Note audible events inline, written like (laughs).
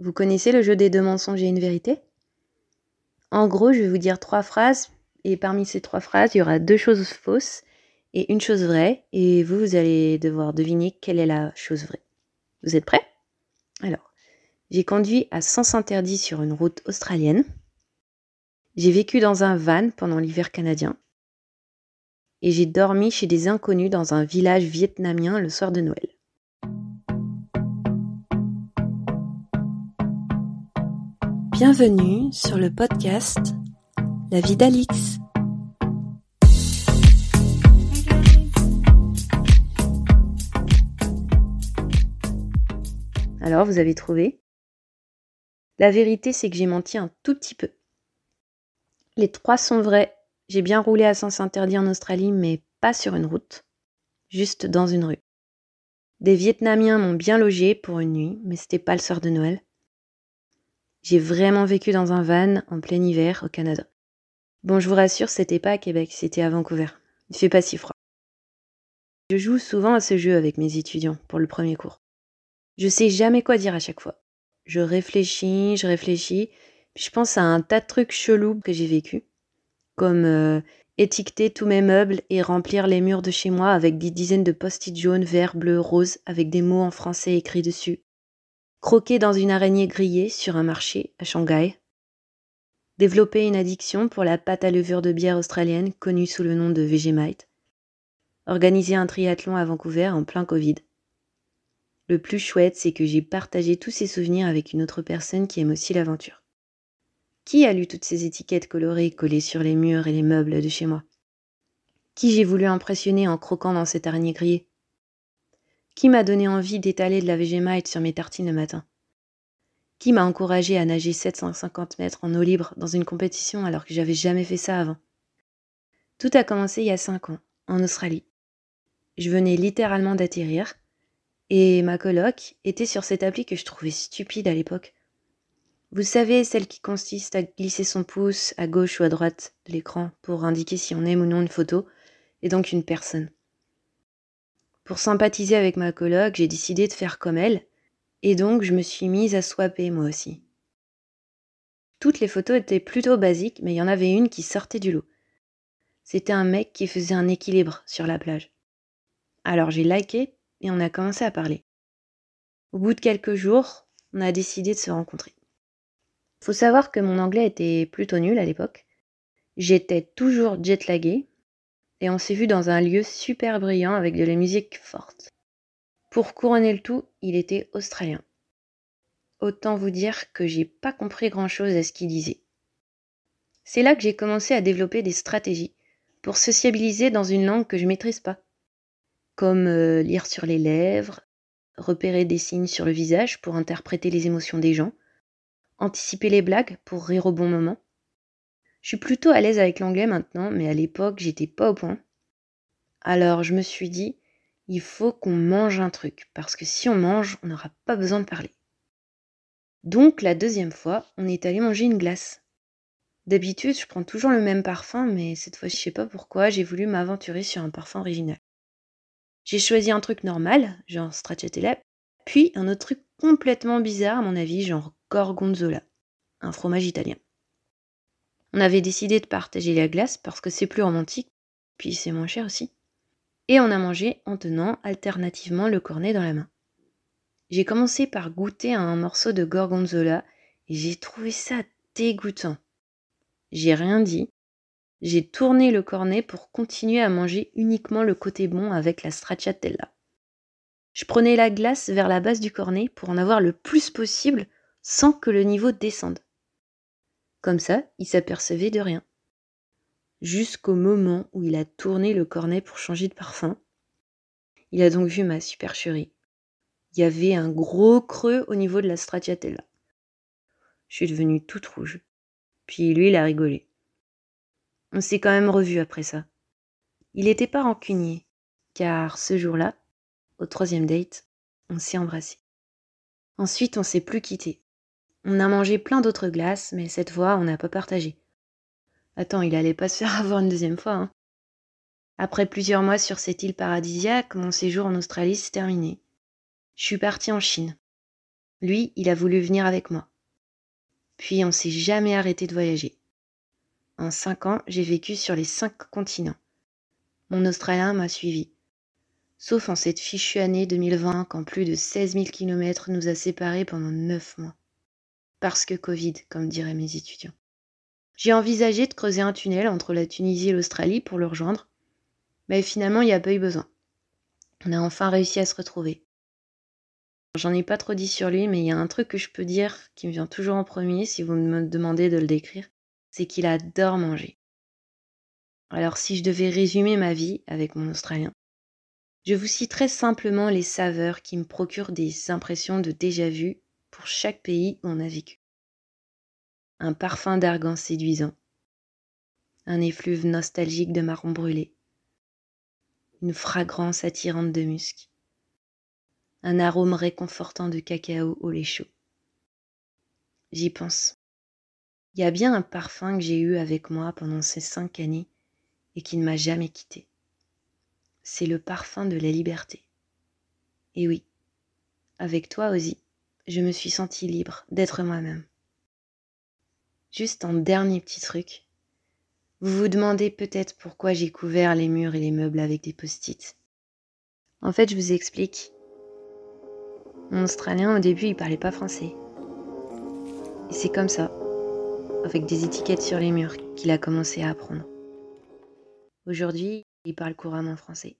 Vous connaissez le jeu des deux mensonges et une vérité? En gros, je vais vous dire trois phrases, et parmi ces trois phrases, il y aura deux choses fausses et une chose vraie, et vous, vous allez devoir deviner quelle est la chose vraie. Vous êtes prêts? Alors, j'ai conduit à sens interdit sur une route australienne. J'ai vécu dans un van pendant l'hiver canadien. Et j'ai dormi chez des inconnus dans un village vietnamien le soir de Noël. Bienvenue sur le podcast La vie d'Alix. Alors, vous avez trouvé? La vérité, c'est que j'ai menti un tout petit peu. Les trois sont vrais. J'ai bien roulé à sens interdit en Australie, mais pas sur une route, juste dans une rue. Des Vietnamiens m'ont bien logé pour une nuit, mais c'était pas le soir de Noël. J'ai vraiment vécu dans un van en plein hiver au Canada. Bon, je vous rassure, c'était pas à Québec, c'était à Vancouver. Il fait pas si froid. Je joue souvent à ce jeu avec mes étudiants pour le premier cours. Je sais jamais quoi dire à chaque fois. Je réfléchis, je réfléchis, puis je pense à un tas de trucs chelous que j'ai vécu, comme euh, étiqueter tous mes meubles et remplir les murs de chez moi avec des dizaines de post-it jaunes, verts, bleus, roses, avec des mots en français écrits dessus croquer dans une araignée grillée sur un marché à Shanghai, développer une addiction pour la pâte à levure de bière australienne connue sous le nom de Vegemite, organiser un triathlon à Vancouver en plein Covid. Le plus chouette, c'est que j'ai partagé tous ces souvenirs avec une autre personne qui aime aussi l'aventure. Qui a lu toutes ces étiquettes colorées collées sur les murs et les meubles de chez moi? Qui j'ai voulu impressionner en croquant dans cette araignée grillée? Qui m'a donné envie d'étaler de la Vegemite sur mes tartines le matin? Qui m'a encouragé à nager 750 mètres en eau libre dans une compétition alors que j'avais jamais fait ça avant? Tout a commencé il y a 5 ans, en Australie. Je venais littéralement d'atterrir et ma coloc était sur cette appli que je trouvais stupide à l'époque. Vous savez, celle qui consiste à glisser son pouce à gauche ou à droite de l'écran pour indiquer si on aime ou non une photo, et donc une personne. Pour sympathiser avec ma coloc, j'ai décidé de faire comme elle, et donc je me suis mise à swapper moi aussi. Toutes les photos étaient plutôt basiques, mais il y en avait une qui sortait du lot. C'était un mec qui faisait un équilibre sur la plage. Alors j'ai liké et on a commencé à parler. Au bout de quelques jours, on a décidé de se rencontrer. Faut savoir que mon anglais était plutôt nul à l'époque. J'étais toujours jetlaguée, et on s'est vu dans un lieu super brillant avec de la musique forte. Pour couronner le tout, il était australien. Autant vous dire que j'ai pas compris grand chose à ce qu'il disait. C'est là que j'ai commencé à développer des stratégies pour sociabiliser dans une langue que je maîtrise pas. Comme euh, lire sur les lèvres, repérer des signes sur le visage pour interpréter les émotions des gens, anticiper les blagues pour rire au bon moment, je suis plutôt à l'aise avec l'anglais maintenant, mais à l'époque, j'étais pas au point. Alors je me suis dit, il faut qu'on mange un truc, parce que si on mange, on n'aura pas besoin de parler. Donc la deuxième fois, on est allé manger une glace. D'habitude, je prends toujours le même parfum, mais cette fois, je sais pas pourquoi, j'ai voulu m'aventurer sur un parfum original. J'ai choisi un truc normal, genre stracciatella, puis un autre truc complètement bizarre à mon avis, genre gorgonzola, un fromage italien. On avait décidé de partager la glace parce que c'est plus romantique, puis c'est moins cher aussi. Et on a mangé en tenant alternativement le cornet dans la main. J'ai commencé par goûter un morceau de gorgonzola et j'ai trouvé ça dégoûtant. J'ai rien dit. J'ai tourné le cornet pour continuer à manger uniquement le côté bon avec la stracciatella. Je prenais la glace vers la base du cornet pour en avoir le plus possible sans que le niveau descende. Comme ça, il s'apercevait de rien. Jusqu'au moment où il a tourné le cornet pour changer de parfum. Il a donc vu ma supercherie. Il y avait un gros creux au niveau de la stracciatella. Je suis devenue toute rouge. Puis lui, il a rigolé. On s'est quand même revus après ça. Il n'était pas rancunier, car ce jour-là, au troisième date, on s'est embrassé. Ensuite, on s'est plus quitté. On a mangé plein d'autres glaces, mais cette fois, on n'a pas partagé. Attends, il allait pas se faire (laughs) avoir une deuxième fois. Hein. Après plusieurs mois sur cette île paradisiaque, mon séjour en Australie s'est terminé. Je suis partie en Chine. Lui, il a voulu venir avec moi. Puis on s'est jamais arrêté de voyager. En cinq ans, j'ai vécu sur les cinq continents. Mon Australien m'a suivi. Sauf en cette fichue année 2020 quand plus de 16 000 km nous a séparés pendant neuf mois. Parce que Covid, comme diraient mes étudiants. J'ai envisagé de creuser un tunnel entre la Tunisie et l'Australie pour le rejoindre, mais finalement il n'y a pas eu besoin. On a enfin réussi à se retrouver. J'en ai pas trop dit sur lui, mais il y a un truc que je peux dire qui me vient toujours en premier si vous me demandez de le décrire c'est qu'il adore manger. Alors si je devais résumer ma vie avec mon Australien, je vous citerai simplement les saveurs qui me procurent des impressions de déjà-vu pour chaque pays où on a vécu. Un parfum d'argan séduisant, un effluve nostalgique de marron brûlé, une fragrance attirante de musc, un arôme réconfortant de cacao au lait chaud. J'y pense. Il y a bien un parfum que j'ai eu avec moi pendant ces cinq années et qui ne m'a jamais quitté. C'est le parfum de la liberté. Et oui, avec toi aussi, je me suis sentie libre d'être moi-même. Juste un dernier petit truc. Vous vous demandez peut-être pourquoi j'ai couvert les murs et les meubles avec des post-it. En fait, je vous explique. Mon Australien, au début, il parlait pas français. Et c'est comme ça avec des étiquettes sur les murs qu'il a commencé à apprendre. Aujourd'hui, il parle couramment français.